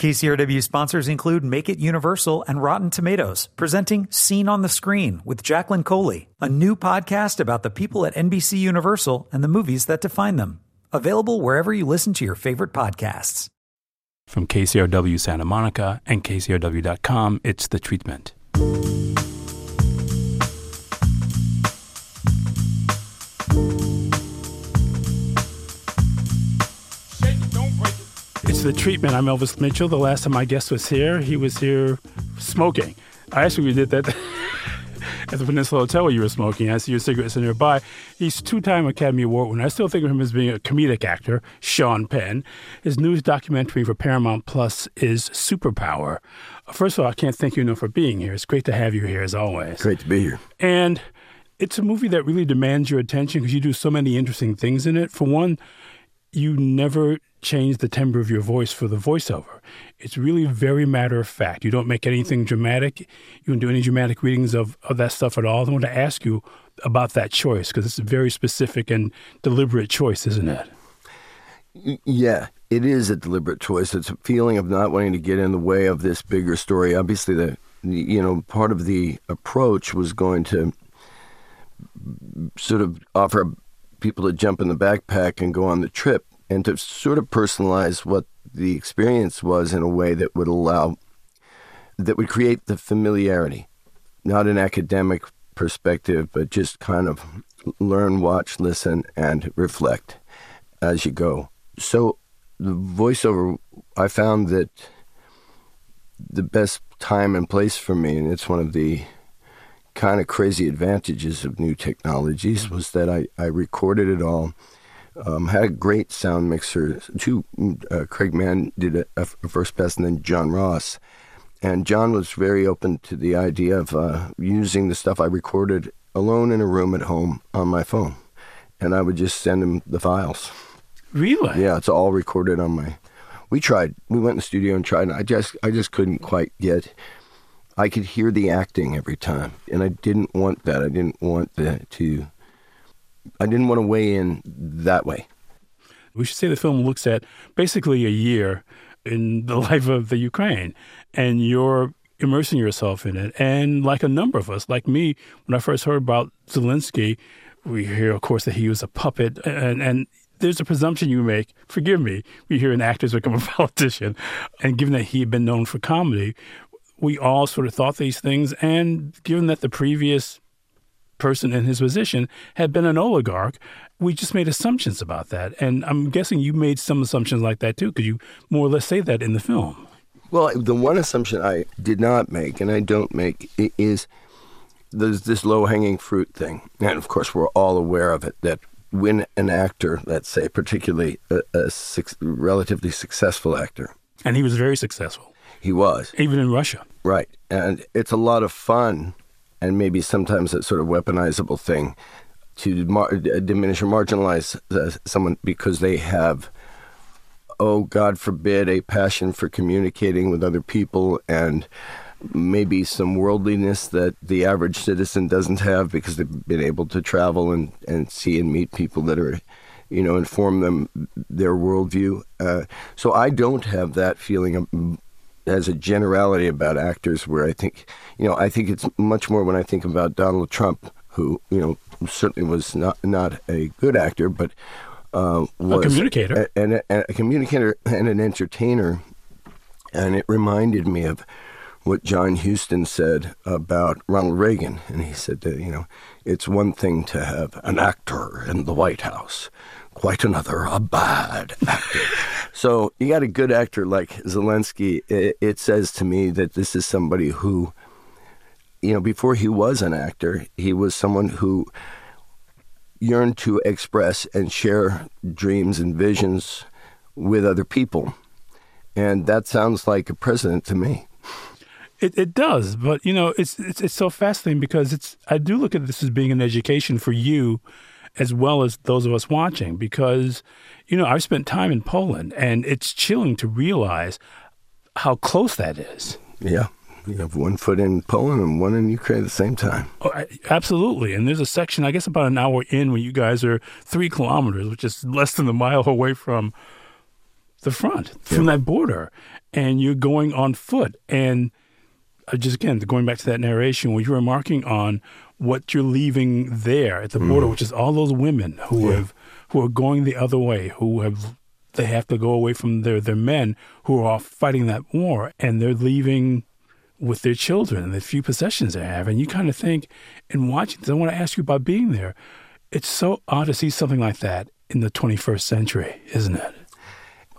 KCRW sponsors include Make It Universal and Rotten Tomatoes, presenting Seen on the Screen with Jacqueline Coley, a new podcast about the people at NBC Universal and the movies that define them. Available wherever you listen to your favorite podcasts. From KCRW Santa Monica and KCRW.com, it's The Treatment. It's The Treatment. I'm Elvis Mitchell. The last time my guest was here, he was here smoking. I actually did that at the Peninsula Hotel where you were smoking. I see your cigarettes nearby. He's two-time Academy Award winner. I still think of him as being a comedic actor, Sean Penn. His newest documentary for Paramount Plus is Superpower. First of all, I can't thank you enough for being here. It's great to have you here as always. Great to be here. And it's a movie that really demands your attention because you do so many interesting things in it. For one, you never change the timbre of your voice for the voiceover. It's really very matter of fact. You don't make anything dramatic. You don't do any dramatic readings of, of that stuff at all. I want to ask you about that choice because it's a very specific and deliberate choice, isn't it? Yeah, it is a deliberate choice. It's a feeling of not wanting to get in the way of this bigger story. Obviously, the you know part of the approach was going to sort of offer people to jump in the backpack and go on the trip and to sort of personalize what the experience was in a way that would allow that would create the familiarity. Not an academic perspective but just kind of learn watch listen and reflect as you go. So the voiceover i found that the best time and place for me and it's one of the kind of crazy advantages of new technologies was that I, I recorded it all. Um, had a great sound mixer. Two, uh, Craig Mann did a, a, first pass, and then John Ross. And John was very open to the idea of uh, using the stuff I recorded alone in a room at home on my phone, and I would just send him the files. Really? Yeah, it's all recorded on my. We tried. We went in the studio and tried. And I just, I just couldn't quite get I could hear the acting every time, and I didn't want that. I didn't want the, to. I didn't want to weigh in that way. We should say the film looks at basically a year in the life of the Ukraine, and you're immersing yourself in it. And like a number of us, like me, when I first heard about Zelensky, we hear, of course, that he was a puppet, and and there's a presumption you make. Forgive me. We hear an actor's become a politician, and given that he had been known for comedy, we all sort of thought these things. And given that the previous person in his position had been an oligarch, we just made assumptions about that. And I'm guessing you made some assumptions like that too. because you more or less say that in the film? Well, the one assumption I did not make, and I don't make, is there's this low hanging fruit thing. And of course, we're all aware of it that when an actor, let's say, particularly a, a relatively successful actor, and he was very successful he was. Even in Russia. Right. And it's a lot of fun and maybe sometimes a sort of weaponizable thing to mar- diminish or marginalize uh, someone because they have, oh, God forbid, a passion for communicating with other people and maybe some worldliness that the average citizen doesn't have because they've been able to travel and, and see and meet people that are you know, inform them their worldview. Uh, so I don't have that feeling of as a generality about actors where I think, you know, I think it's much more when I think about Donald Trump, who, you know, certainly was not not a good actor, but uh, was a communicator, a, and a, a communicator and an entertainer. And it reminded me of what John Huston said about Ronald Reagan. And he said that, you know, it's one thing to have an actor in the White House, quite another, a bad actor. so you got a good actor like Zelensky. It, it, says to me that this is somebody who, you know, before he was an actor, he was someone who yearned to express and share dreams and visions with other people. And that sounds like a president to me. It, it does, but you know, it's, it's it's so fascinating because it's I do look at this as being an education for you as well as those of us watching because, you know, I've spent time in Poland and it's chilling to realize how close that is. Yeah. You have one foot in Poland and one in Ukraine at the same time. Oh, absolutely. And there's a section, I guess, about an hour in where you guys are three kilometers, which is less than a mile away from the front, from that border. and you're going on foot. And just again, going back to that narration, when you were remarking on what you're leaving there at the border, mm. which is all those women who yeah. have who are going the other way, who have they have to go away from their their men who are fighting that war, and they're leaving with their children and the few possessions they have. And you kind of think, in watching this, I want to ask you about being there. It's so odd to see something like that in the 21st century, isn't it?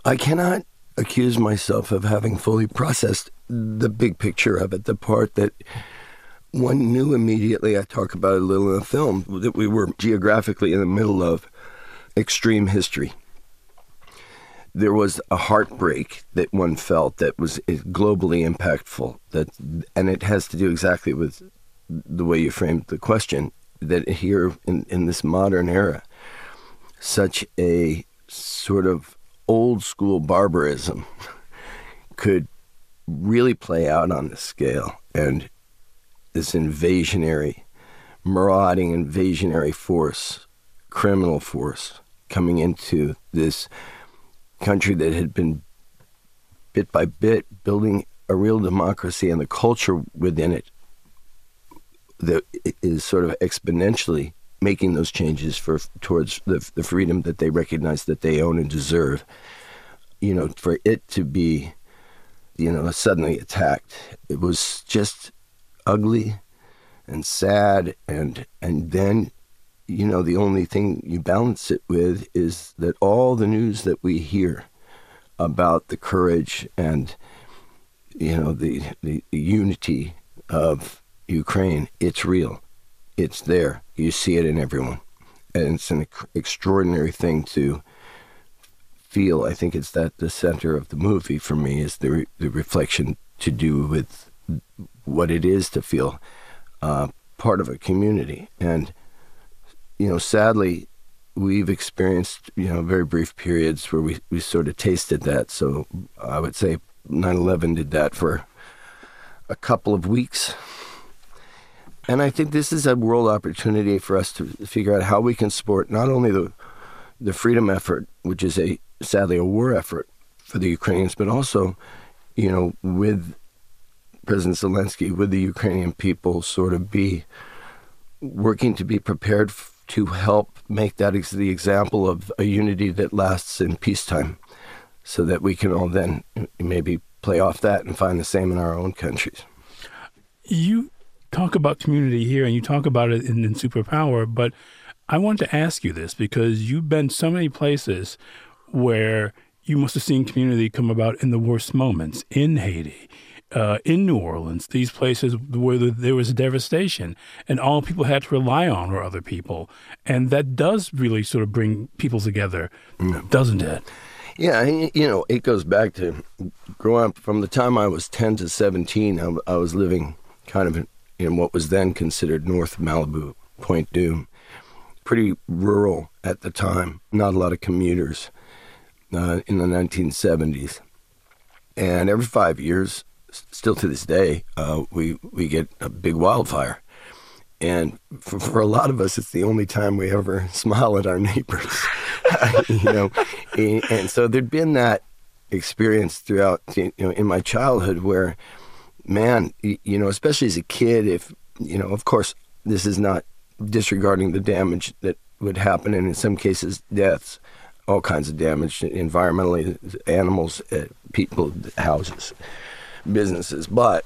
I cannot accuse myself of having fully processed the big picture of it, the part that one knew immediately. I talk about it a little in the film that we were geographically in the middle of extreme history. There was a heartbreak that one felt that was eh, globally impactful. That, and it has to do exactly with the way you framed the question. That here in, in this modern era, such a sort of old school barbarism could really play out on this scale and this invasionary, marauding invasionary force, criminal force coming into this country that had been bit by bit building a real democracy and the culture within it that is sort of exponentially making those changes for towards the, the freedom that they recognize that they own and deserve. You know, for it to be, you know, suddenly attacked, it was just ugly and sad, and and then, you know, the only thing you balance it with is that all the news that we hear about the courage and you know the, the, the unity of Ukraine, it's real it's there. You see it in everyone. And it's an extraordinary thing to feel. I think it's that the center of the movie for me is the, re- the reflection to do with what it is to feel uh, part of a community. And, you know, sadly, we've experienced, you know, very brief periods where we, we sort of tasted that. So I would say 9 11 did that for a couple of weeks and I think this is a world opportunity for us to figure out how we can support not only the the freedom effort, which is a sadly a war effort for the Ukrainians, but also, you know, with President Zelensky, with the Ukrainian people, sort of be working to be prepared f- to help make that ex- the example of a unity that lasts in peacetime, so that we can all then maybe play off that and find the same in our own countries. You talk about community here and you talk about it in, in Superpower, but I want to ask you this because you've been so many places where you must have seen community come about in the worst moments in Haiti, uh, in New Orleans, these places where there was devastation and all people had to rely on were other people. And that does really sort of bring people together, mm. doesn't it? Yeah, you know, it goes back to growing up from the time I was 10 to 17, I, I was living kind of in what was then considered North Malibu, Point Dume. Pretty rural at the time, not a lot of commuters uh, in the 1970s. And every five years, still to this day, uh, we, we get a big wildfire. And for, for, a lot of us, it's the only time we ever smile at our neighbors, you know. And, and so there'd been that experience throughout, you know, in my childhood where man, you know, especially as a kid, if, you know, of course, this is not disregarding the damage that would happen, and in some cases, deaths, all kinds of damage environmentally, animals, uh, people, houses, businesses. But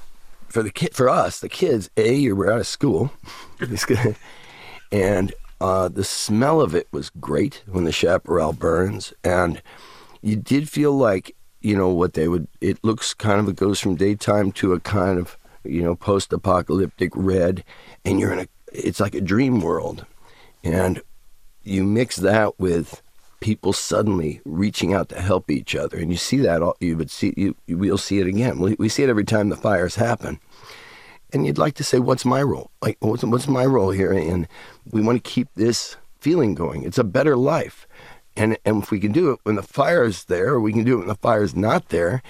for the kid, for us, the kids, a you were out of school, and uh, the smell of it was great when the chaparral burns, and you did feel like you know what they would it looks kind of it goes from daytime to a kind of you know post-apocalyptic red. And you're in a it's like a dream world. And you mix that with people suddenly reaching out to help each other and you see that all, you would see you we'll see it again we, we see it every time the fires happen and you'd like to say what's my role like what's, what's my role here and we want to keep this feeling going it's a better life and and if we can do it when the fire is there, or we can do it when the fire is not there.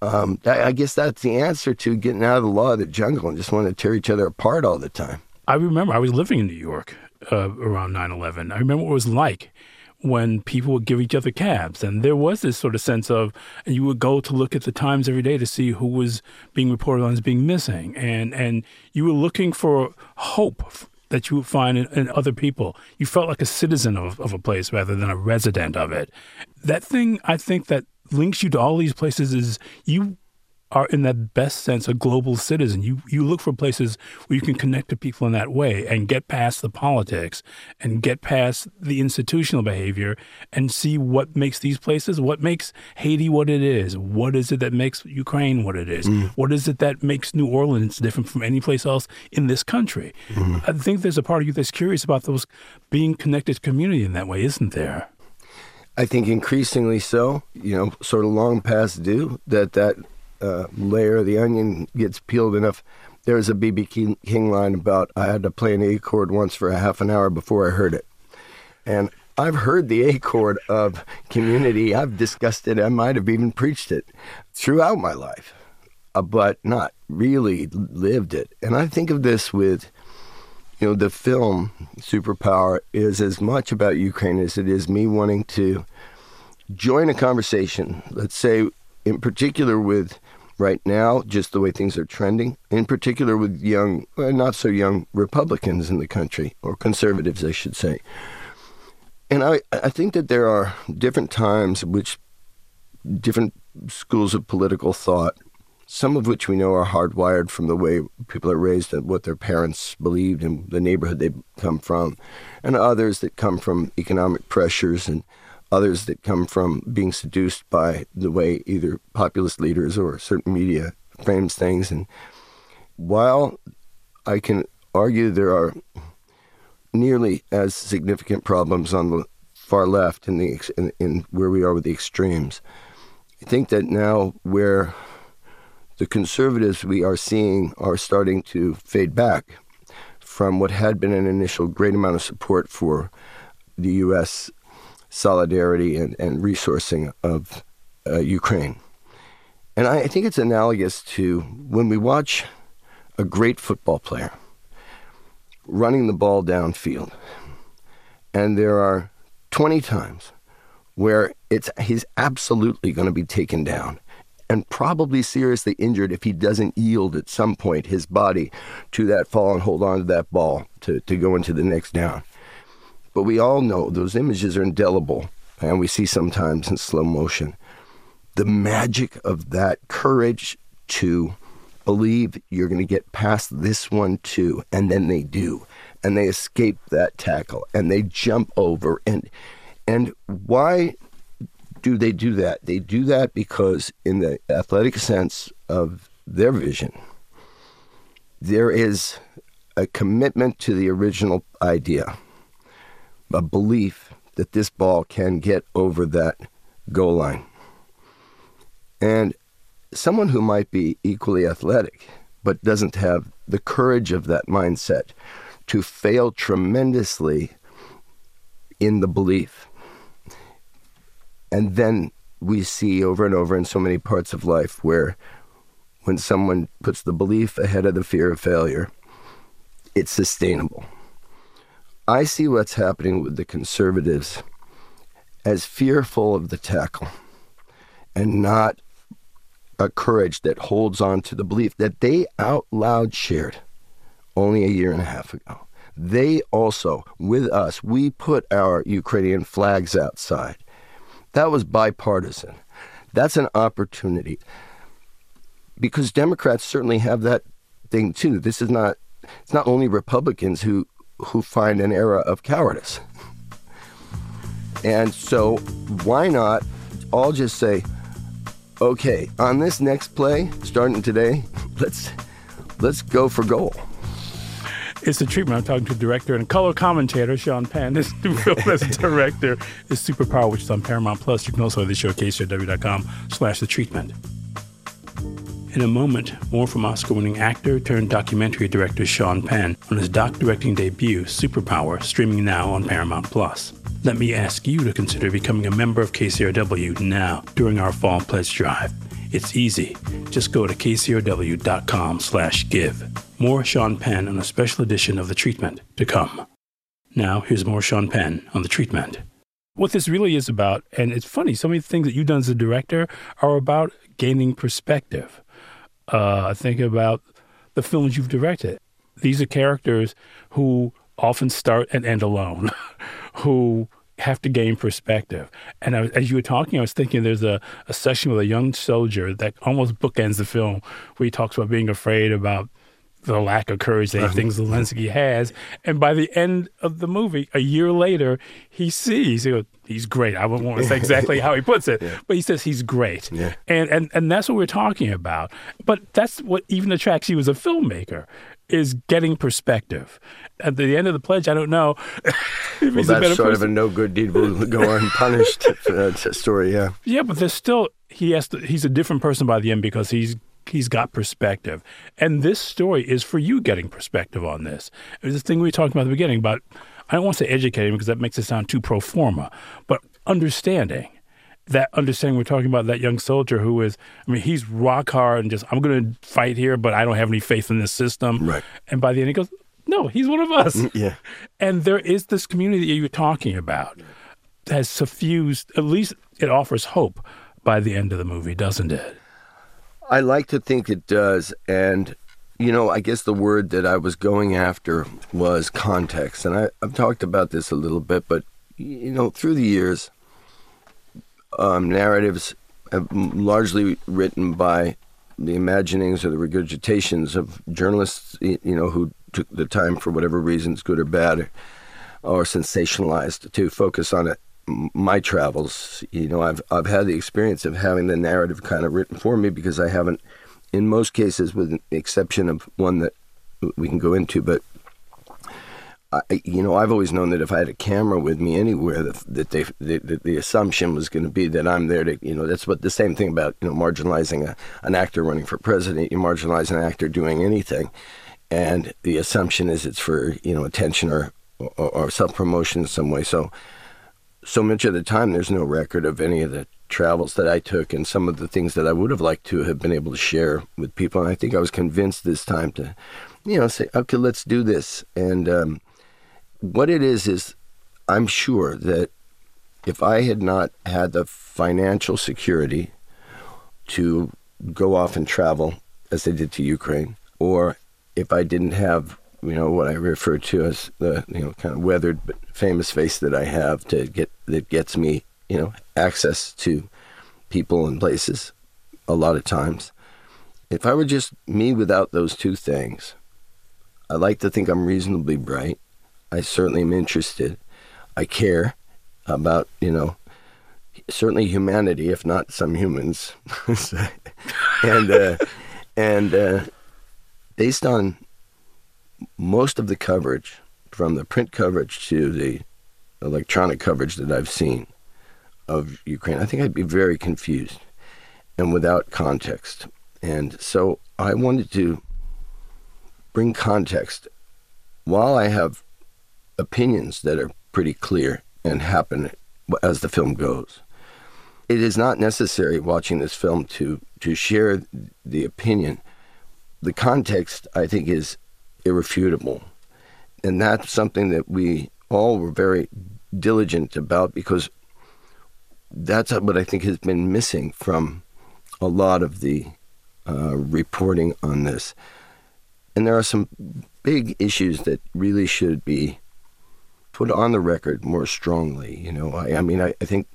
Um, I, guess that's the answer to getting out of the law of the jungle and just wanting to tear each other apart all the time. I remember I was living in New York uh, around 9 11. I remember what it was like when people would give each other cabs. And there was this sort of sense of, and you would go to look at the Times every day to see who was being reported on as being missing. And, and you were looking for hope that you would find in, in, other people. You felt like a citizen of, of a place rather than a resident of it. That thing, I think, that links you to all these places is you are in that best sense a global citizen. You you look for places where you can connect to people in that way and get past the politics and get past the institutional behavior and see what makes these places, what makes Haiti what it is, what is it that makes Ukraine what it is, mm. what is it that makes New Orleans different from any place else in this country. Mm. I think there's a part of you that's curious about those being connected to community in that way, isn't there? I think increasingly so. You know, sort of long past due that that uh, layer of the onion gets peeled enough. There's a BB King, line about I had to play an A chord once for a half an hour before I heard it. And I've heard the A chord of community. I've discussed it. I might have even preached it throughout my life, uh, but not really lived it. And I think of this with, you know, the film Superpower is as much about Ukraine as it is me wanting to join a conversation. Let's say, in particular, with right now, just the way things are trending, in particular with young, well, not so young Republicans in the country, or conservatives, I should say. And I, I think that there are different times which different schools of political thought, some of which we know are hardwired from the way people are raised and what their parents believed and the neighborhood they come from, and others that come from economic pressures and others that come from being seduced by the way either populist leaders or certain media frames things. And while I can argue there are nearly as significant problems on the far left in the in, in where we are with the extremes, I think that now where the conservatives we are seeing are starting to fade back from what had been an initial great amount of support for the U.S solidarity and, and resourcing of uh, Ukraine. And I, I think it's analogous to when we watch a great football player running the ball downfield, and there are 20 times where it's he's absolutely going to be taken down and probably seriously injured if he doesn't yield at some point his body to that fall and hold on to that ball to, to go into the next down. But we all know those images are indelible, and we see sometimes in slow motion. The magic of that courage to believe you're going to get past this one too, and then they do, and they escape that tackle, and they jump over, and and why do they do that? They do that because, in the athletic sense of their vision, there is a commitment to the original idea a belief that this ball can get over that goal line. And someone who might be equally athletic but doesn't have the courage of that mindset to fail tremendously in the belief. And then we see over and over in so many parts of life where when someone puts the belief ahead of the fear of failure, it's sustainable. I see what's happening with the conservatives as fearful of the tackle and not a courage that holds on to the belief that they out loud shared only a year and a half ago. They also, with us, we put our Ukrainian flags outside. That was bipartisan. That's an opportunity. Because Democrats certainly have that thing too. This is not it's not only Republicans who who find an era of cowardice. And so, why not all just say, okay, on this next play, starting today, let's let's go for goal. It's the treatment. I'm talking to director and color commentator Sean Penn. This new film as director is Superpower, which is on Paramount Plus. You can also the show kcrw.com slash the treatment. In a moment, more from Oscar winning actor turned documentary director Sean Penn on his doc directing debut, Superpower, streaming now on Paramount Plus. Let me ask you to consider becoming a member of KCRW now during our fall pledge drive. It's easy. Just go to kcrw.com slash give. More Sean Penn on a special edition of The Treatment to come. Now, here's more Sean Penn on The Treatment. what this really is about, and it's funny, some of the things that you've done as a director are about gaining perspective. Uh, think about the films you've directed. These are characters who often start and end alone, who have to gain perspective. And I, as you were talking, I was thinking there's a, a section with a young soldier that almost bookends the film where he talks about being afraid about the lack of courage that he thinks Zelensky has. And by the end of the movie, a year later, he sees, he goes, he's great. I wouldn't want to say exactly how he puts it, yeah. but he says he's great. Yeah. And, and, and that's what we're talking about. But that's what even attracts you as a filmmaker is getting perspective. At the end of the pledge, I don't know. well, that's sort person. of a no good deed will go unpunished uh, story. Yeah. Yeah, but there's still he has to, he's a different person by the end because he's he's got perspective. And this story is for you getting perspective on this. It was the thing we talked about at the beginning about, I don't want to say educating because that makes it sound too pro forma, but understanding. That understanding we're talking about that young soldier who is, I mean, he's rock hard and just, I'm going to fight here, but I don't have any faith in this system. Right. And by the end, he goes, No, he's one of us. Mm, yeah. And there is this community that you're talking about that has suffused, at least it offers hope by the end of the movie, doesn't it? I like to think it does. And, you know, I guess the word that I was going after was context. And I, have talked about this a little bit, but, you know, through the years, um, narratives have largely written by the imaginings or the regurgitations of journalists, you know, who took the time for whatever reasons, good or bad, or, sensationalized, to focus on it my travels, you know, I've I've had the experience of having the narrative kind of written for me because I haven't, in most cases, with the exception of one that we can go into, but. I, you know, I've always known that if I had a camera with me anywhere, that, that they, the, the, assumption was going to be that I'm there to, you know, that's what the same thing about, you know, marginalizing a, an actor running for president. You marginalize an actor doing anything, and the assumption is it's for, you know, attention or, or, or self promotion in some way. So, so much of the time there's no record of any of the travels that I took and some of the things that I would have liked to have been able to share with people. And I think I was convinced this time to, you know, say, okay, let's do this. And um, what it is, is I'm sure that if I had not had the financial security to go off and travel as I did to Ukraine, or if I didn't have you know what I refer to as the you know kind of weathered but famous face that I have to get that gets me you know access to people and places a lot of times. If I were just me without those two things, I like to think I'm reasonably bright. I certainly am interested. I care about you know certainly humanity, if not some humans, and uh, and uh, based on most of the coverage, from the print coverage to the electronic coverage that I've seen of Ukraine, I think I'd be very confused and without context. And so I wanted to bring context while I have opinions that are pretty clear and happen as the film goes. It is not necessary watching this film to to share the opinion. The context, I think, is irrefutable. And that's something that we all were very diligent about because that's what I think has been missing from a lot of the uh, reporting on this. And there are some big issues that really should be put on the record more strongly. You know, I, I mean, I, I think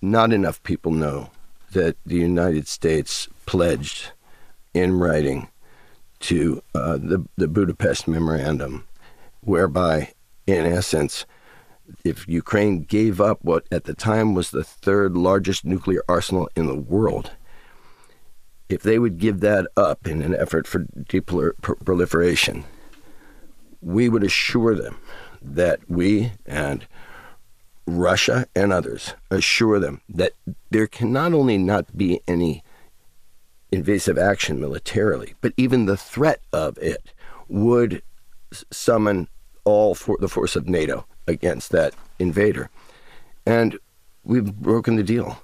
not enough people know that the United States pledged in writing to uh, the, the Budapest Memorandum, whereby, in essence, if Ukraine gave up what at the time was the third largest nuclear arsenal in the world, if they would give that up in an effort for deproliferation, we would assure them that we and Russia and others assure them that there can not only not be any invasive action militarily, but even the threat of it would summon all for the force of NATO against that invader. And we've broken the deal.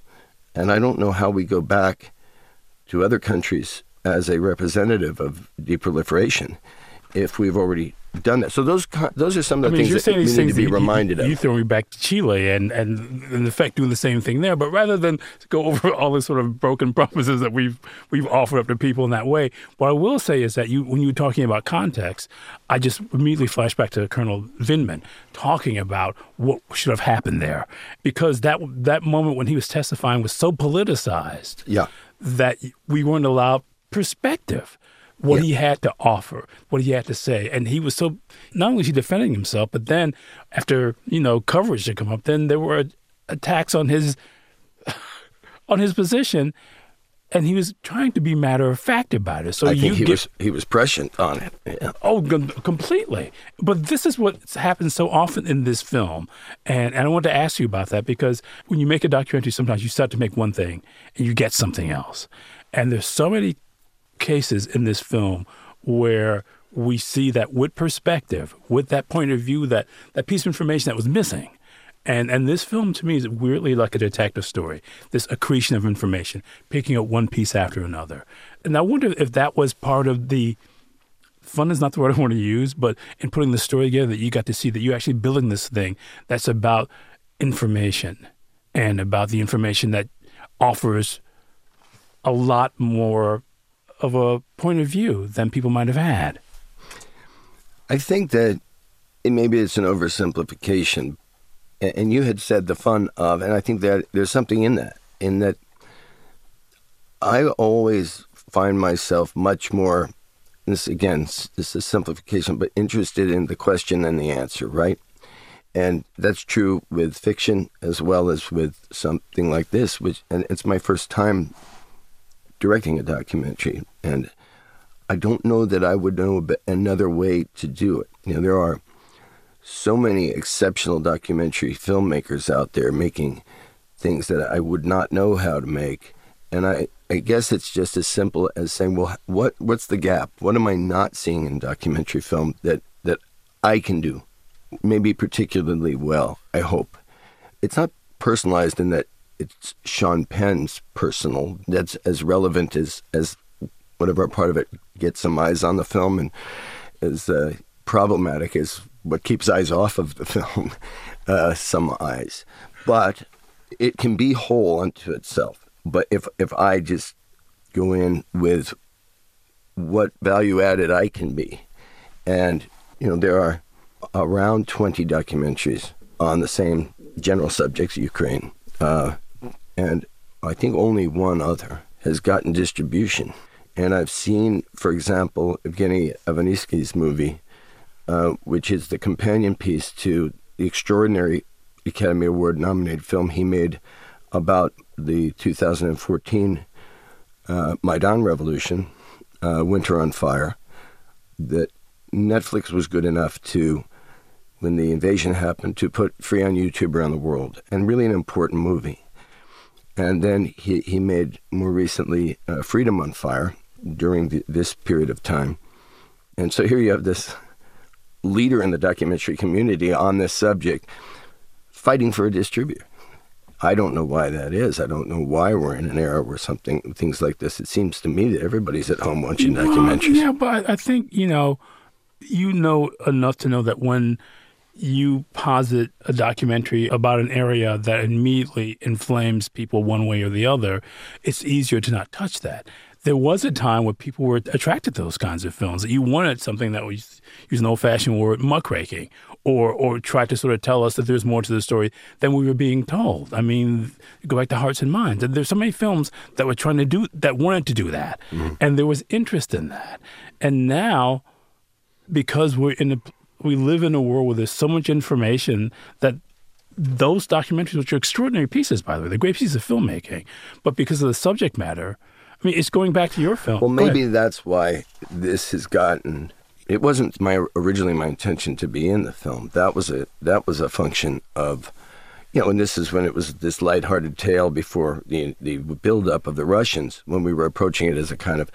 And I don't know how we go back to other countries as a representative of deproliferation if we've already done that. So those those are some of the I mean, things that we need to be you, reminded you, of. You throw me back to Chile and, and in effect doing the same thing there, but rather than go over all the sort of broken promises that we've we've offered up to people in that way, what I will say is that you when you were talking about context, I just immediately flash back to Colonel Vindman talking about what should have happened there, because that that moment when he was testifying was so politicized. Yeah. That we weren't allowed perspective what yeah. he had to offer, what he had to say. And he was so, not only was he defending himself, but then after, you know, coverage had come up, then there were attacks on his, on his position. And he was trying to be matter of fact about it. So I think he get, was he was prescient on it. Yeah. Oh, completely. But this is what happens so often in this film, and, and I want to ask you about that because when you make a documentary, sometimes you start to make one thing and you get something else, and there's so many cases in this film where we see that with perspective, with that point of view, that that piece of information that was missing. And and this film to me is weirdly like a detective story. This accretion of information, picking up one piece after another. And I wonder if that was part of the fun is not the word I want to use, but in putting the story together that you got to see that you're actually building this thing that's about information and about the information that offers a lot more of a point of view than people might have had. I think that it, maybe it's an oversimplification. And you had said the fun of, and I think that there's something in that, in that I always find myself much more, this again, this is simplification, but interested in the question and the answer, right? And that's true with fiction as well as with something like this, which, and it's my first time directing a documentary, and I don't know that I would know another way to do it. You know, there are so many exceptional documentary filmmakers out there making things that I would not know how to make, and I, I guess it's just as simple as saying, well, what what's the gap? What am I not seeing in documentary film that that I can do, maybe particularly well? I hope it's not personalized in that it's Sean Penn's personal. That's as relevant as as whatever part of it gets some eyes on the film and as uh, problematic as what keeps eyes off of the film, uh, some eyes. But it can be whole unto itself. But if if I just go in with what value added I can be, and you know there are around twenty documentaries on the same general subjects, Ukraine. Uh, and I think only one other has gotten distribution. And I've seen, for example, Evgeny Afineevsky's movie, uh, which is the companion piece to the extraordinary Academy Award nominated film he made about the 2014 uh, Maidan Revolution, uh, Winter on Fire, that Netflix was good enough to, when the invasion happened, to put free on YouTube around the world, and really an important movie. And then he, he made more recently uh, Freedom on Fire during the, this period of time. And so here you have this leader in the documentary community on this subject fighting for a distributor. I don't know why that is. I don't know why we're in an era where something things like this. It seems to me that everybody's at home watching documentaries. Yeah, but I think you know, you know enough to know that when you posit a documentary about an area that immediately inflames people one way or the other, it's easier to not touch that. There was a time where people were attracted to those kinds of films. That you wanted something that was, use an old-fashioned word, muckraking, or or try to sort of tell us that there's more to the story than we were being told. I mean, go back to Hearts and Minds. There's so many films that were trying to do that wanted to do that, mm-hmm. and there was interest in that. And now, because we're in a we live in a world where there's so much information that those documentaries, which are extraordinary pieces, by the way, they're great pieces of filmmaking, but because of the subject matter, I mean, it's going back to your film. Well, maybe that's why this has gotten. It wasn't my originally my intention to be in the film. That was a that was a function of, you know, and this is when it was this lighthearted tale before the the buildup of the Russians when we were approaching it as a kind of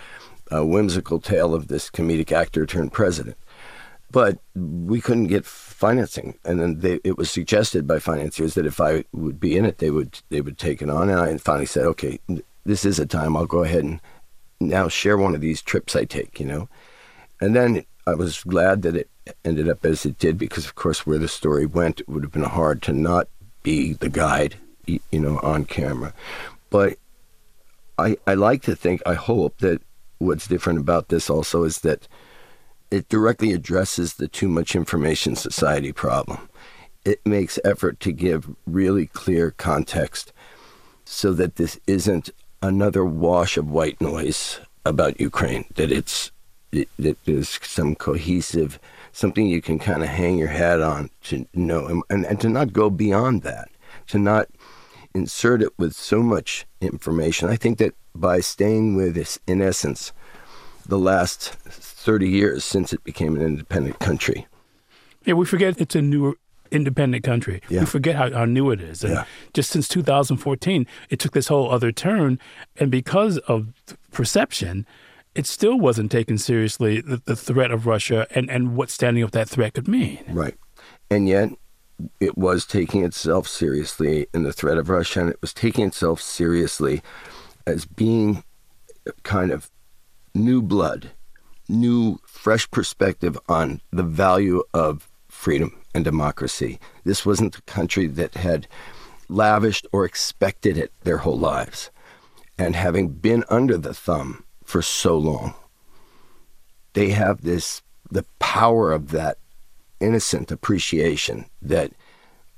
a whimsical tale of this comedic actor turned president but we couldn't get financing. And then they, it was suggested by financiers that if I would be in it, they would they would take it on. And I finally said, okay, this is a time. I'll go ahead and now share one of these trips I take. You know, and then I was glad that it ended up as it did because, of course, where the story went, it would have been hard to not be the guide, you know, on camera. But I, I like to think, I hope that what's different about this also is that it directly addresses the too much information society problem. It makes effort to give really clear context so that this isn't another wash of white noise about Ukraine, that it's that there's some cohesive, something you can kind of hang your hat on to know, and, and to not go beyond that, to not insert it with so much information. I think that by staying with this, in essence, the last 30 years since it became an independent country. Yeah, we forget it's a new independent country. Yeah. We forget how, how new it is. And yeah. just since 2014, it took this whole other turn. And because of perception, it still wasn't taken seriously, the, the threat of Russia and, and what standing up that threat could mean. Right. And yet, it was taking itself seriously in the threat of Russia, and it was taking itself seriously as being kind of new blood, new, fresh perspective on the value of freedom and democracy. This wasn't the country that had lavished or expected it their whole lives. And having been under the thumb for so long, they have this the power of that innocent appreciation that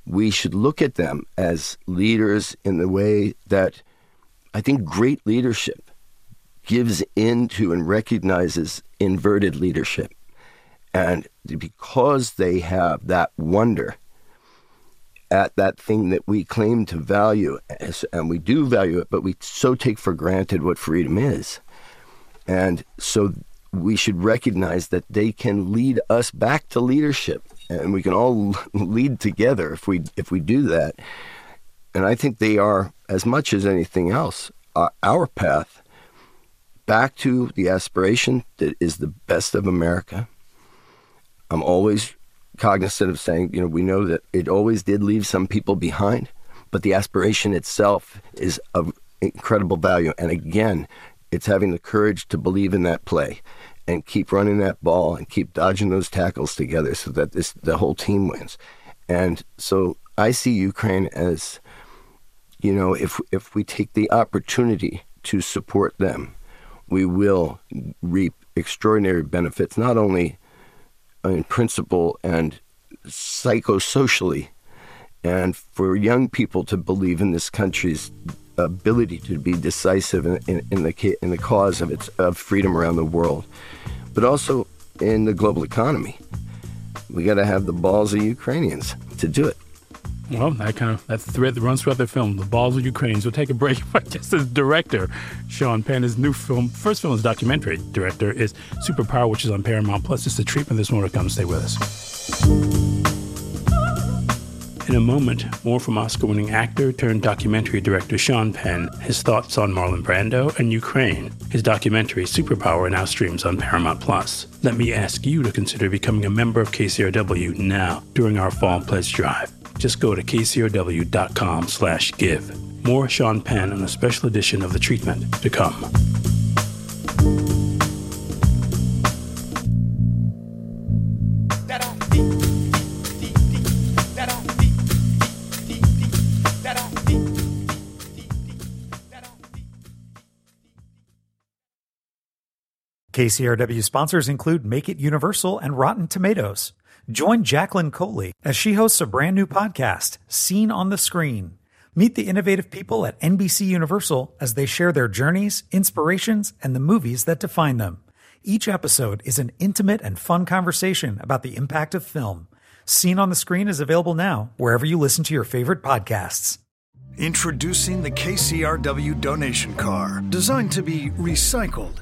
we should look at them as leaders in the way that I think great leadership gives into and recognizes inverted leadership. And because they have that wonder at that thing that we claim to value, and we do value it, but we so take for granted what freedom is. And so we should recognize that they can lead us back to leadership and we can all lead together if we if we do that and i think they are as much as anything else uh, our path back to the aspiration that is the best of america i'm always cognizant of saying you know we know that it always did leave some people behind but the aspiration itself is of incredible value and again it's having the courage to believe in that play and keep running that ball and keep dodging those tackles together so that this the whole team wins. And so I see Ukraine as you know, if if we take the opportunity to support them, we will reap extraordinary benefits not only in principle and psychosocially and for young people to believe in this country's ability to be decisive in, in, in, the in the cause of its of freedom around the world, but also in the global economy. We got to have the balls of Ukrainians to do it. Well, that kind of that thread that runs throughout the film, the balls of Ukrainians. We'll take a break. But just as director, Sean Penn, his new film, first film is documentary director, is Superpower, which is on Paramount Plus. It's the treatment. This morning. come. Stay with us. In a moment, more from Oscar winning actor turned documentary director Sean Penn, his thoughts on Marlon Brando and Ukraine. His documentary Superpower now streams on Paramount Plus. Let me ask you to consider becoming a member of KCRW now during our fall pledge drive. Just go to kcrw.com slash give. More Sean Penn on a special edition of The Treatment to come. KCRW sponsors include Make It Universal and Rotten Tomatoes. Join Jacqueline Coley as she hosts a brand new podcast, Seen on the Screen. Meet the innovative people at NBC Universal as they share their journeys, inspirations, and the movies that define them. Each episode is an intimate and fun conversation about the impact of film. Seen on the Screen is available now wherever you listen to your favorite podcasts. Introducing the KCRW donation car, designed to be recycled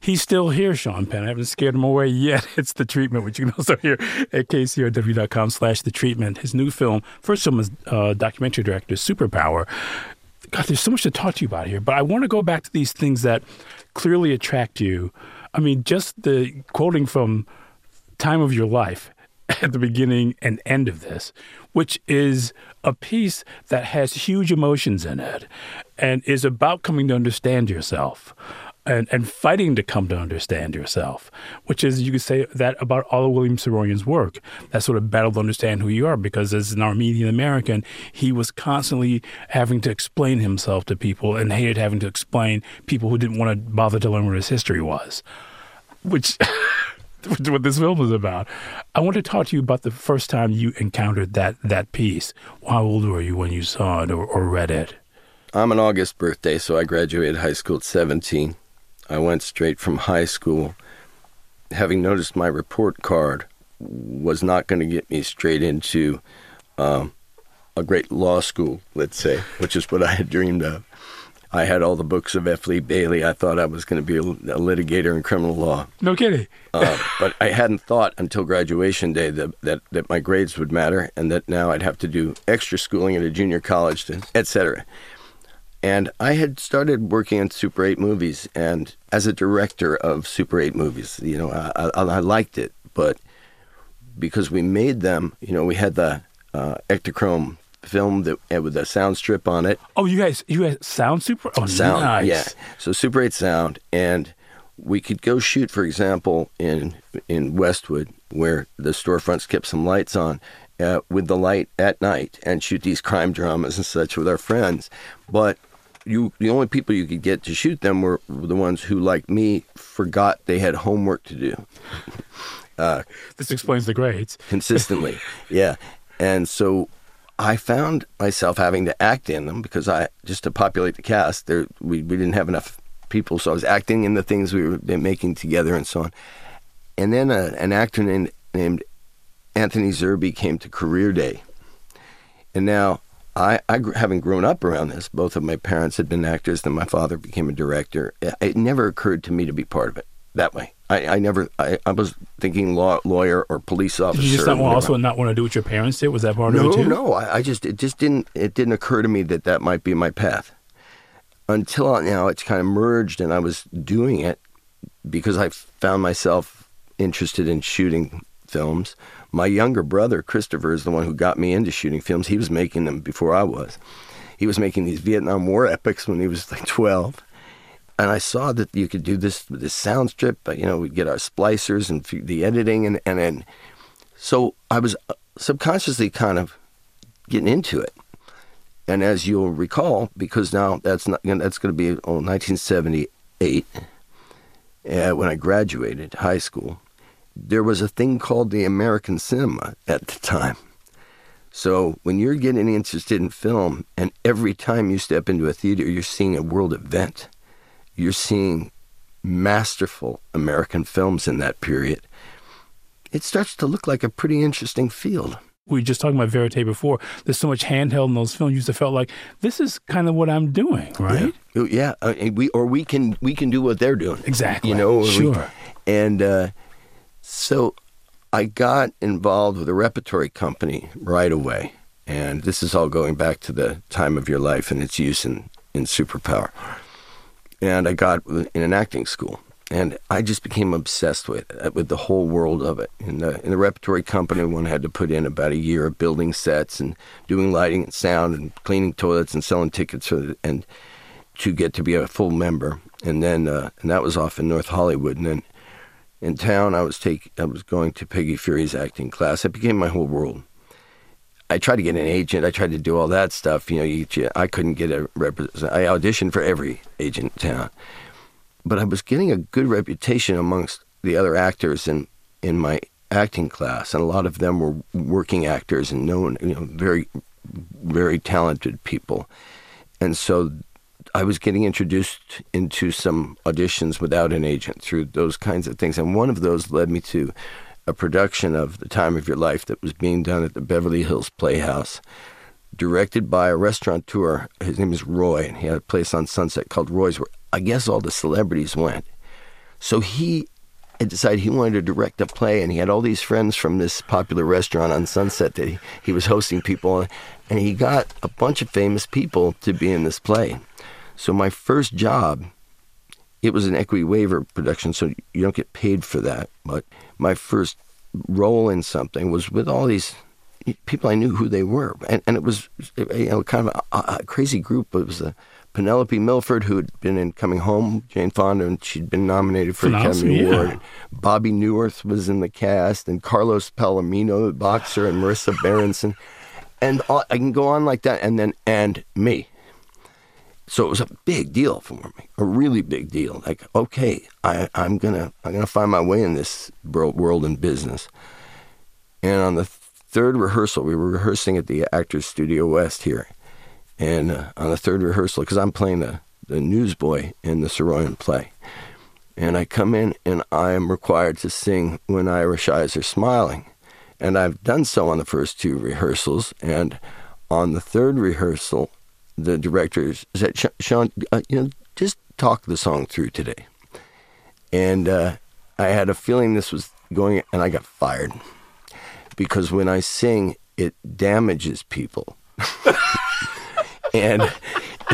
He's still here, Sean Penn. I haven't scared him away yet. It's The Treatment, which you can also hear at kcrw.com slash The Treatment. His new film, first film is uh, documentary director, Superpower. God, there's so much to talk to you about here, but I want to go back to these things that clearly attract you. I mean, just the quoting from Time of Your Life at the beginning and end of this, which is a piece that has huge emotions in it and is about coming to understand yourself and, and fighting to come to understand yourself, which is, you could say that about all of William Saroyan's work, that sort of battle to understand who you are, because as an Armenian American, he was constantly having to explain himself to people and hated having to explain people who didn't want to bother to learn what his history was, which. what this film is about. I want to talk to you about the first time you encountered that that piece. How old were you when you saw it or, or read it? I'm an August birthday, so I graduated high school at 17. I went straight from high school, having noticed my report card was not going to get me straight into um, a great law school, let's say, which is what I had dreamed of. I had all the books of F. Lee Bailey. I thought I was going to be a, a litigator in criminal law. No kidding. uh, but I hadn't thought until graduation day that, that, that my grades would matter and that now I'd have to do extra schooling at a junior college, to, et cetera. And I had started working on Super 8 movies, and as a director of Super 8 movies, you know, I, I, I liked it, but because we made them, you know, we had the uh, Ektachrome film that with a sound strip on it. Oh, you guys, you had sound super oh, sound, nice. yeah. So Super 8 sound, and we could go shoot, for example, in in Westwood, where the storefronts kept some lights on, uh, with the light at night and shoot these crime dramas and such with our friends. But you the only people you could get to shoot them were the ones who, like me, forgot they had homework to do. Uh, this explains the grades consistently. yeah, and so I found myself having to act in them because I just to populate the cast. There, we we didn't have enough people, so I was acting in the things we were making together and so on. And then a, an actor named named Anthony Zerbe came to Career Day, and now I, I, having grown up around this, both of my parents had been actors, then my father became a director. It never occurred to me to be part of it that way. I, I never, I, I was thinking law, lawyer or police officer. Did you just not also not want to do what your parents did? Was that part no, of it too? No, I, I just, it just didn't, it didn't occur to me that that might be my path. Until now, it's kind of merged, and I was doing it because I found myself interested in shooting films my younger brother, Christopher, is the one who got me into shooting films. He was making them before I was. He was making these Vietnam War epics when he was like 12. And I saw that you could do this with this sound strip. You know, we'd get our splicers and the editing. And, and then, so I was uh, subconsciously kind of getting into it. And as you'll recall, because now that's not that's going to be oh, 1978 uh, when I graduated high school there was a thing called the American cinema at the time. So when you're getting interested in film, and every time you step into a theater, you're seeing a world event, you're seeing masterful American films in that period, it starts to look like a pretty interesting field. We were just talking about Verite before. There's so much handheld in those films. You just felt like this is kind of what I'm doing, right? Yeah, yeah. Uh, we or we can we can do what they're doing. Exactly. You know, sure. We, and uh, so I got involved with a repertory company right away. And this is all going back to the time of your life and its use in, in superpower. And I got in an acting school. And I just became obsessed with it, with the whole world of it. In the, in the repertory company, one had to put in about a year of building sets and doing lighting and sound and cleaning toilets and selling tickets for, and to get to be a full member. And then, uh, and that was off in North Hollywood. And then in town. I was take I was going to Peggy Feury's acting class. It became my whole world. I tried to get an agent. I tried to do all that stuff. You know, you, I couldn't get a represent. I auditioned for every agent in town, but I was getting a good reputation amongst the other actors in in my acting class, and a lot of them were working actors and known, you know, very very talented people. And so I was getting introduced into some auditions without an agent through those kinds of things. And one of those led me to a production of The Time of Your Life that was being done at the Beverly Hills Playhouse, directed by a restaurateur. His name is Roy, and he had a place on Sunset called Roy's where I guess all the celebrities went. So he had decided he wanted to direct a play, and he had all these friends from this popular restaurant on Sunset that he, he was hosting people, and he got a bunch of famous people to be in this play. So my first job, it was an equity waiver production, so you don't get paid for that. But my first role in something was with all these people I knew who they were, and, and it was you know kind of a, a crazy group. It was a Penelope Milford, who had been in Coming Home, Jane Fonda, and she'd been nominated for the Academy Award. Bobby Neuwirth was in the cast, and Carlos Palomino, the boxer, and Marisa Berenson. And I can go on like that, and then, and me. So it was a big deal for me, a really big deal. Like, okay, I, I'm gonna, I'm gonna find my way in this world and business. And on the third rehearsal, we were rehearsing at the Actors Studio West here, and uh, on the third rehearsal, because I'm playing the, the newsboy in the Saroyan play. And I come in and I am required to sing When Irish Eyes Are Smiling. And I've done so on the first two rehearsals. And on the third rehearsal, the director said, Sean, uh, you know, just talk the song through today. And uh, I had a feeling this was going, and I got fired because when I sing, it damages people. and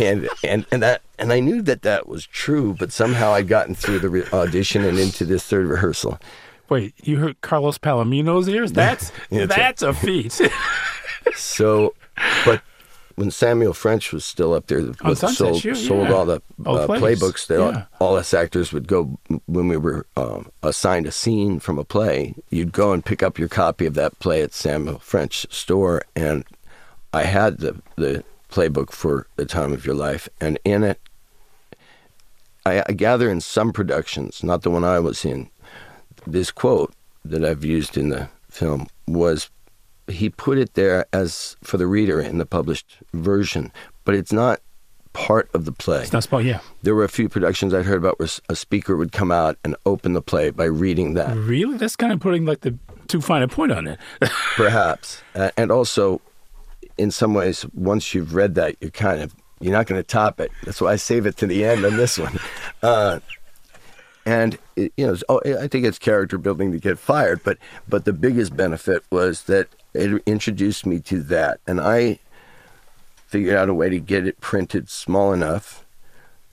and and and that and I knew that that was true, but somehow I'd gotten through the re- audition and into this third rehearsal. Wait, you heard Carlos Palomino's ears? That's that's a, a feat. so, but when Samuel French was still up there, oh, sold, yeah. sold all the uh, playbooks that yeah. all, all, us actors would go when we were um, assigned a scene from a play. You'd go and pick up your copy of that play at Samuel French store, and I had the the playbook for the time of your life, and in it, I, I gather in some productions, not the one I was in, this quote that I've used in the film was he put it there as for the reader in the published version, but it's not part of the play. It's not part, yeah. There were a few productions I'd heard about where a speaker would come out and open the play by reading that. Really? That's kind of putting like the too fine a point on it. Perhaps. Uh, and also, in some ways, once you've read that, you're kind of, you're not going to top it. That's why I save it to the end on this one. Uh, and it, you know, oh, I think it's character building to get fired, but but the biggest benefit was that it introduced me to that, and I figured out a way to get it printed small enough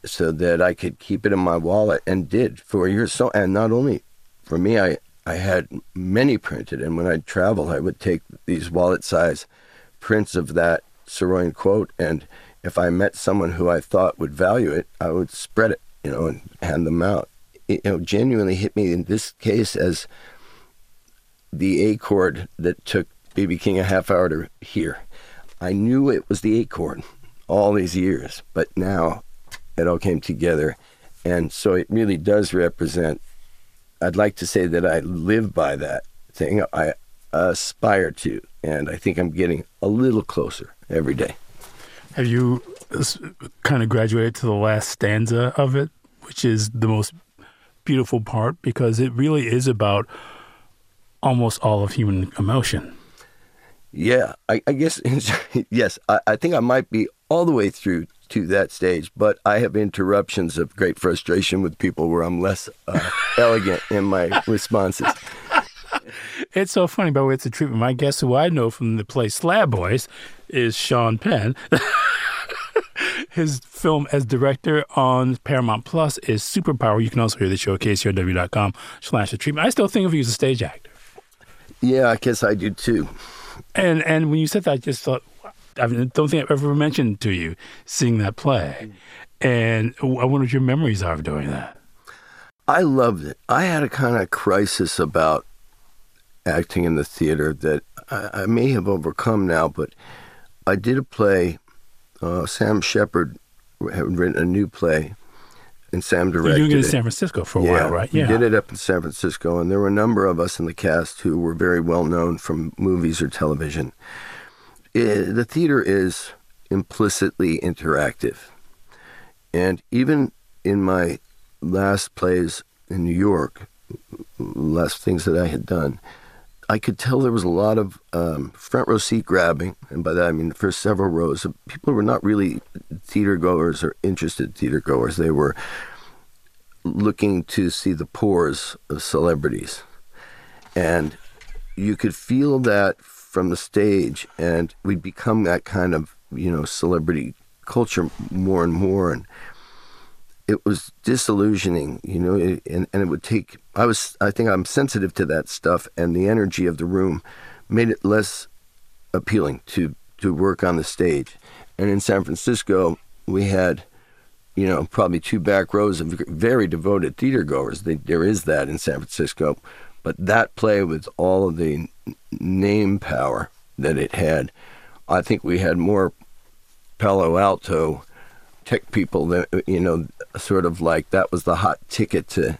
so that I could keep it in my wallet, and did for years. So, and not only for me, I I had many printed, and when I'd travel, I would take these wallet size prints of that Saroyan quote, and if I met someone who I thought would value it, I would spread it, you know, and hand them out. You know, genuinely hit me in this case as the A chord that took BB King a half hour to hear. I knew it was the A chord all these years, but now it all came together. And so it really does represent, I'd like to say that I live by that thing. I aspire to, and I think I'm getting a little closer every day. Have you kind of graduated to the last stanza of it, which is the most beautiful part because it really is about almost all of human emotion. Yeah, I, I guess, yes, I, I, think I might be all the way through to that stage, but I have interruptions of great frustration with people where I'm less uh, elegant in my responses. It's so funny, by the way, it's a treatment. My guess who I know from the play Slab Boys, is Sean Penn. His film as director on Paramount Plus is Superpower. You can also hear the show at kcrw.com slash the treatment. I still think of you as a stage actor. Yeah, I guess I do too. And and when you said that, I just thought, I don't think I've ever mentioned to you seeing that play. And I wonder what your memories are of doing that. I loved it. I had a kind of crisis about acting in the theater that I, I may have overcome now, but I did a play uh, Sam Shepard had written a new play, and Sam directed. You were in San Francisco for a yeah, while, right? Yeah, we did it up in San Francisco, and there were a number of us in the cast who were very well known from movies or television. It, the theater is implicitly interactive, and even in my last plays in New York, last things that I had done, I could tell there was a lot of um, front row seat grabbing, and by that I mean the first several rows of people were not really theater goers or interested theater goers. They were looking to see the pores of celebrities. And you could feel that from the stage, and we'd become that kind of, you know, celebrity culture more and more. And it was disillusioning, you know, and, and it would take, I was, I think I'm sensitive to that stuff, and the energy of the room made it less appealing to, to work on the stage. And in San Francisco, we had, you know, probably two back rows of very devoted theater goers. There is that in San Francisco. But that play with all of the name power that it had, I think we had more Palo Alto tech people that, you know, sort of like that was the hot ticket to,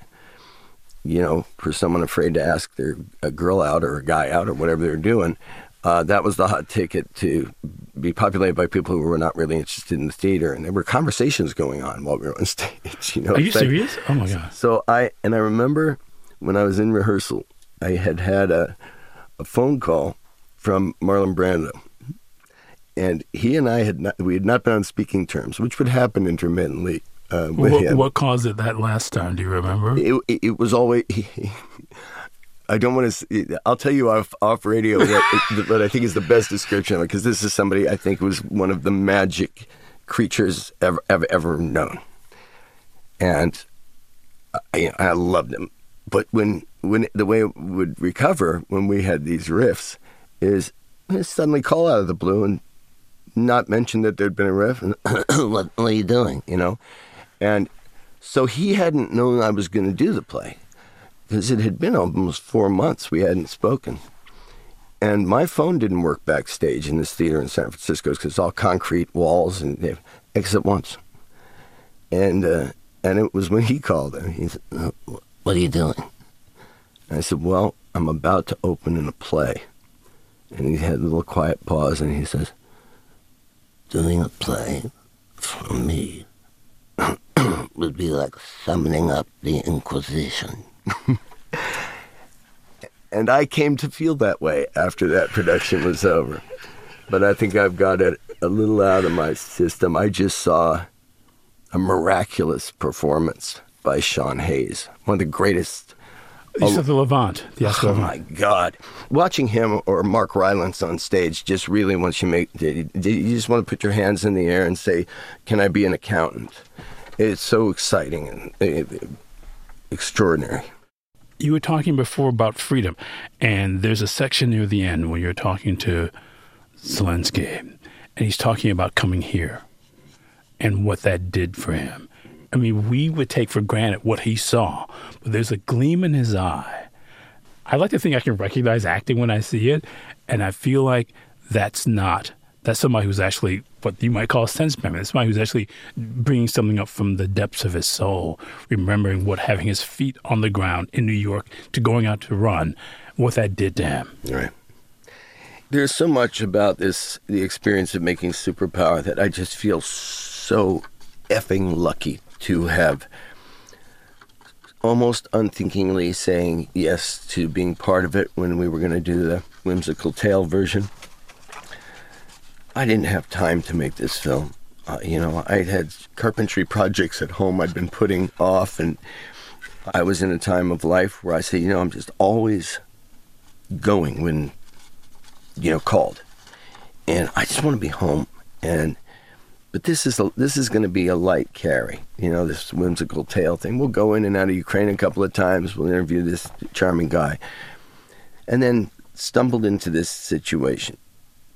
you know, for someone afraid to ask their a girl out or a guy out or whatever they're doing. Uh, that was the hot ticket to be populated by people who were not really interested in the theater, and there were conversations going on while we were on stage. You know, are you serious? Oh my god! So I and I remember when I was in rehearsal, I had had a, a phone call from Marlon Brando. And he and I had not, we had not been on speaking terms, which would happen intermittently. Uh, what, what caused it that last time? Do you remember? It, it, it was always. I don't want to. I'll tell you off off radio what, what I think is the best description of it because this is somebody I think was one of the magic creatures ever ever ever known, and I, I loved him. But when when the way it would recover when we had these riffs is suddenly call out of the blue and not mention that there'd been a riff what, what are you doing you know and so he hadn't known I was going to do the play because it had been almost four months we hadn't spoken and my phone didn't work backstage in this theater in San Francisco because it's all concrete walls and except once and uh, and it was when he called and he said what are you doing? And I said, Well, I'm about to open in a play. And he had a little quiet pause and he says, Doing a play for me would be like summoning up the Inquisition. and I came to feel that way after that production was over. But I think I've got it a little out of my system. I just saw a miraculous performance by Sean Hayes, one of the greatest. You said the Levant, the Oh Levant. my God! Watching him or Mark Rylance on stage just really once you make you just want to put your hands in the air and say, "Can I be an accountant?" It's so exciting and uh, extraordinary. You were talking before about freedom, and there's a section near the end where you're talking to Zelensky, and he's talking about coming here and what that did for him. I mean, we would take for granted what he saw, but there's a gleam in his eye. I like to think I can recognize acting when I see it, and I feel like that's not that's somebody who's actually what you might call a sense memory. That's somebody who's actually bringing something up from the depths of his soul, remembering what having his feet on the ground in New York to going out to run, what that did to him. Right. There's so much about this, the experience of making superpower, that I just feel so effing lucky to have almost unthinkingly saying yes to being part of it when we were going to do the whimsical tale version. I didn't have time to make this film. Uh, you know, I had carpentry projects at home I'd been putting off, and I was in a time of life where I said, you know, I'm just always going when, you know, called. And I just want to be home. And but this is a, this is going to be a light carry. You know, this whimsical tale thing. We'll go in and out of Ukraine a couple of times. We'll interview this charming guy, and then stumbled into this situation.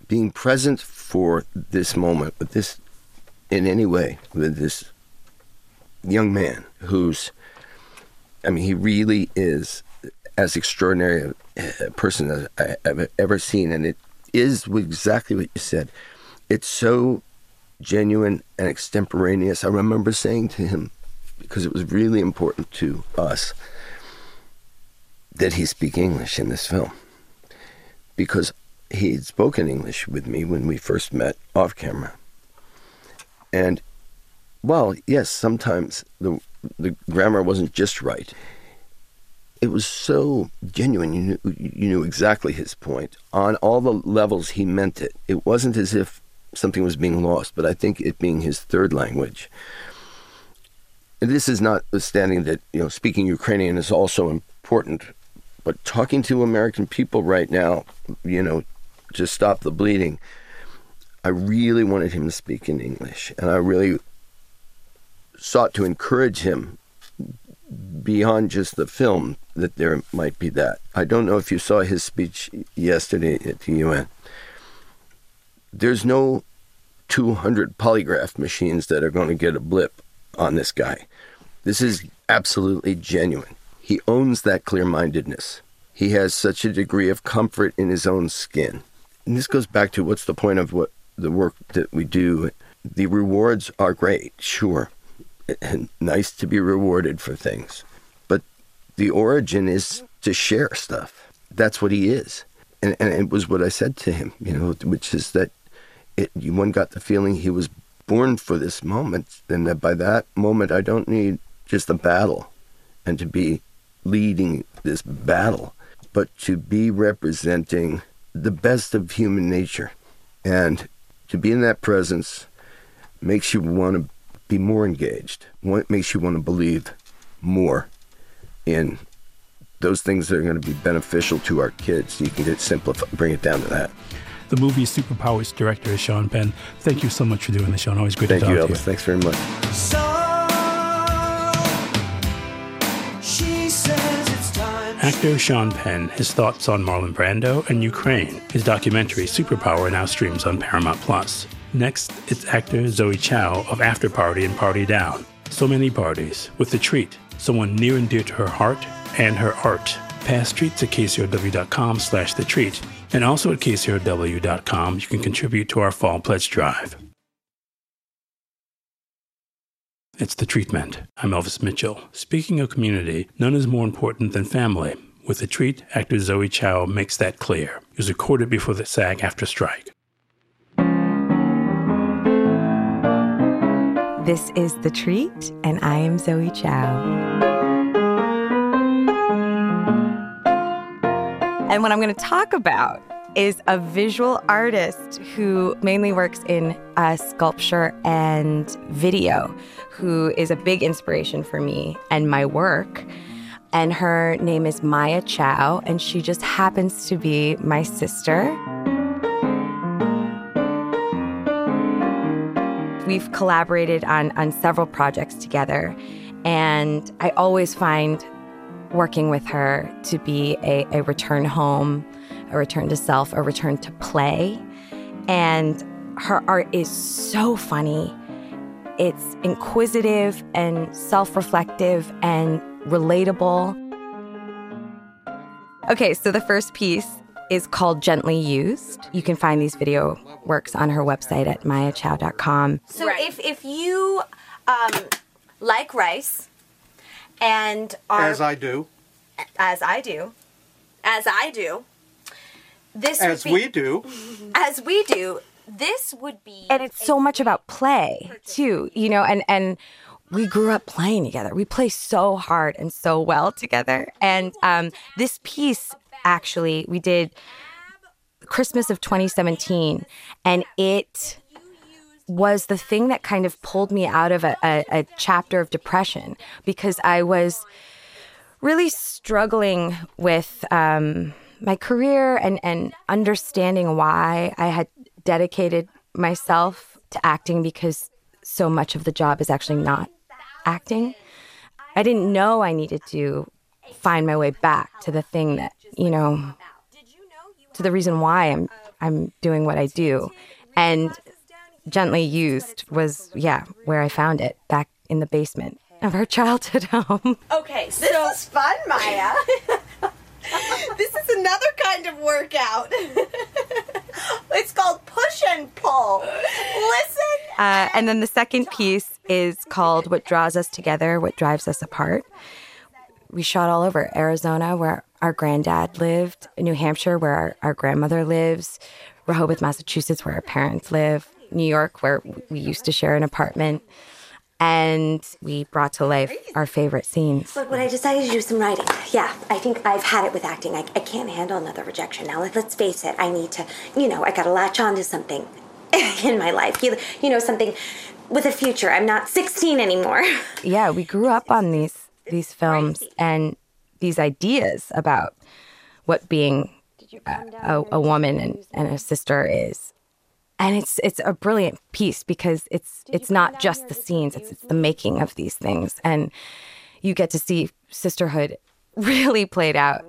Being present for this moment with this, in any way, with this young man who's, I mean, he really is as extraordinary a person as I've ever seen, and it is exactly what you said. It's so genuine and extemporaneous. I remember saying to him, because it was really important to us, that he speak English in this film. Because he had spoken English with me when we first met off camera. And well, yes, sometimes the the grammar wasn't just right. It was so genuine. You knew, you knew exactly his point. On all the levels, he meant it. It wasn't as if something was being lost, but I think it being his third language, and this is not notwithstanding that you know speaking Ukrainian is also important, but talking to American people right now, you know, to stop the bleeding. I really wanted him to speak in English, and I really sought to encourage him beyond just the film that there might be that. I don't know if you saw his speech yesterday at the UN. There's no 200 polygraph machines that are going to get a blip on this guy. This is absolutely genuine. He owns that clear mindedness. He has such a degree of comfort in his own skin. And this goes back to what's the point of what the work that we do. The rewards are great, sure, and nice to be rewarded for things. But the origin is to share stuff. That's what he is. And, and it was what I said to him, you know, which is that it, one got the feeling he was born for this moment, and that by that moment, I don't need just a battle and to be leading this battle, but to be representing the best of human nature. And to be in that presence makes you want to be more engaged, what makes you want to believe more in those things that are going to be beneficial to our kids. You can get simplify, bring it down to that. The movie Superpowers director is Sean Penn. Thank you so much for doing this, Sean. Always great Thank to talk you, to Elvis. you. Thanks very much. So she says it's time. Actor Sean Penn, his thoughts on Marlon Brando and Ukraine. His documentary Superpower now streams on Paramount Plus. Next, it's actor Zoë Chao of Afterparty and Party Down. So many parties with the treat, someone near and dear to her heart and her art. Past treats at kcrw.com slash the treat. And also at kcrw.com, you can contribute to our fall pledge drive. It's the treatment. I'm Elvis Mitchell. Speaking of community, none is more important than family. With the treat, actor Zoë Chao makes that clear. It was recorded before the SAG-AFTRA strike. This is The Treat, and I am Zoë Chao. And what I'm going to talk about is a visual artist who mainly works in uh, sculpture and video, who is a big inspiration for me and my work. And her name is Maya Chao, and she just happens to be my sister. We've collaborated on, on several projects together, and I always find working with her to be a, a return home, a return to self, a return to play. And her art is so funny. It's inquisitive and self reflective and relatable. Okay, so the first piece is called Gently Used. You can find these video works on her website at mayachao.com. So if if you um, like rice and are As I do. as I do, as I do, this would As be- we do. as we do, this would be and it's so much about play too you know and and we grew up playing together. We play so hard and so well together. And um, this piece actually we did christmas of 2017 and it was the thing that kind of pulled me out of a, a, a chapter of depression because i was really struggling with um, my career and, and understanding why I had dedicated myself to acting because so much of the job is actually not acting. I didn't know I needed to find my way back to the thing that, you know, to the reason why I'm I'm doing what I do. And gently used was yeah, where I found it back in the basement of our childhood home. okay. So this is fun, Maya. this is another kind of workout. it's called push and pull. Listen. Uh, and then the second piece is called What Draws Us Together, What Drives Us Apart. We shot all over Arizona, where our granddad lived, New Hampshire, where our, our grandmother lives, Rehoboth, Massachusetts, where our parents live, New York, where we used to share an apartment. And we brought to life our favorite scenes. Look, when I decided to do some writing, yeah, I think I've had it with acting. I, I can't handle another rejection now. Let, let's face it, I need to, you know, I gotta latch on to something in my life. You, you know, something with a future. I'm not 16 anymore. Yeah, we grew up on these these films and these ideas about what being a, a, a woman and, and a sister is. And it's it's a brilliant piece because it's it's not just the scenes, it's, it's the making of these things. And you get to see sisterhood really played out.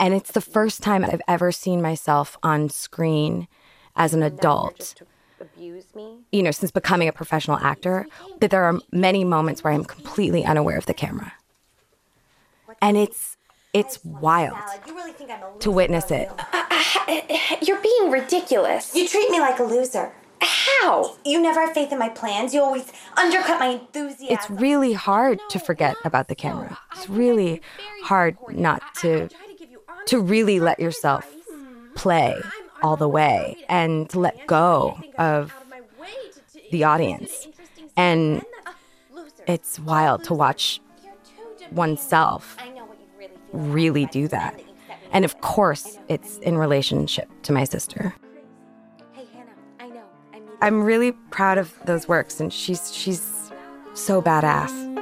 And it's the first time I've ever seen myself on screen as an adult Abuse me? you know, since becoming a professional actor, that there are many moments where I'm completely unaware of the camera. And it's it's wild really think I'm a loser? to witness it. You're being ridiculous. You treat me like a loser. How? You never have faith in my plans. You always undercut my enthusiasm. It's really hard to forget about the camera. It's really hard not to to really let yourself play all the way and to let go of the audience. And it's wild to watch oneself really do that. And of course, it's in relationship to my sister. I'm really proud of those works and she's she's so badass.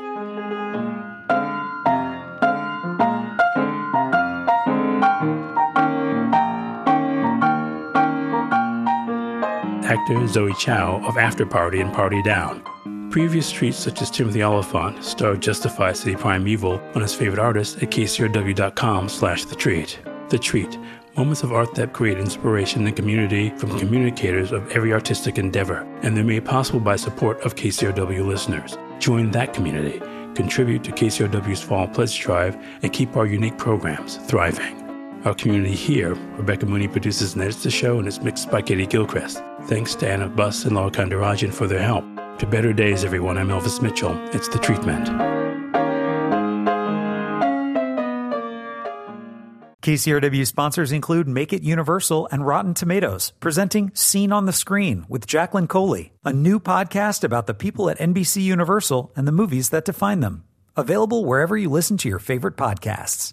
actor Zoë Chao of Afterparty and Party Down. Previous treats such as Timothy Olyphant starred Justified City Primeval on his favorite artist at kcrw.com slash the treat. The treat, moments of art that create inspiration and community from communicators of every artistic endeavor, and they're made possible by support of KCRW listeners. Join that community, contribute to KCRW's Fall Pledge Drive, and keep our unique programs thriving. Our community here, Rebecca Mooney produces and edits the show and is mixed by Katie Gilchrist. Thanks to Anna Buss and Laura Kandarajan for their help. To better days, everyone. I'm Elvis Mitchell. It's the treatment. KCRW sponsors include Make It Universal and Rotten Tomatoes, presenting Seen on the Screen with Jacqueline Coley, a new podcast about the people at NBC Universal and the movies that define them. Available wherever you listen to your favorite podcasts.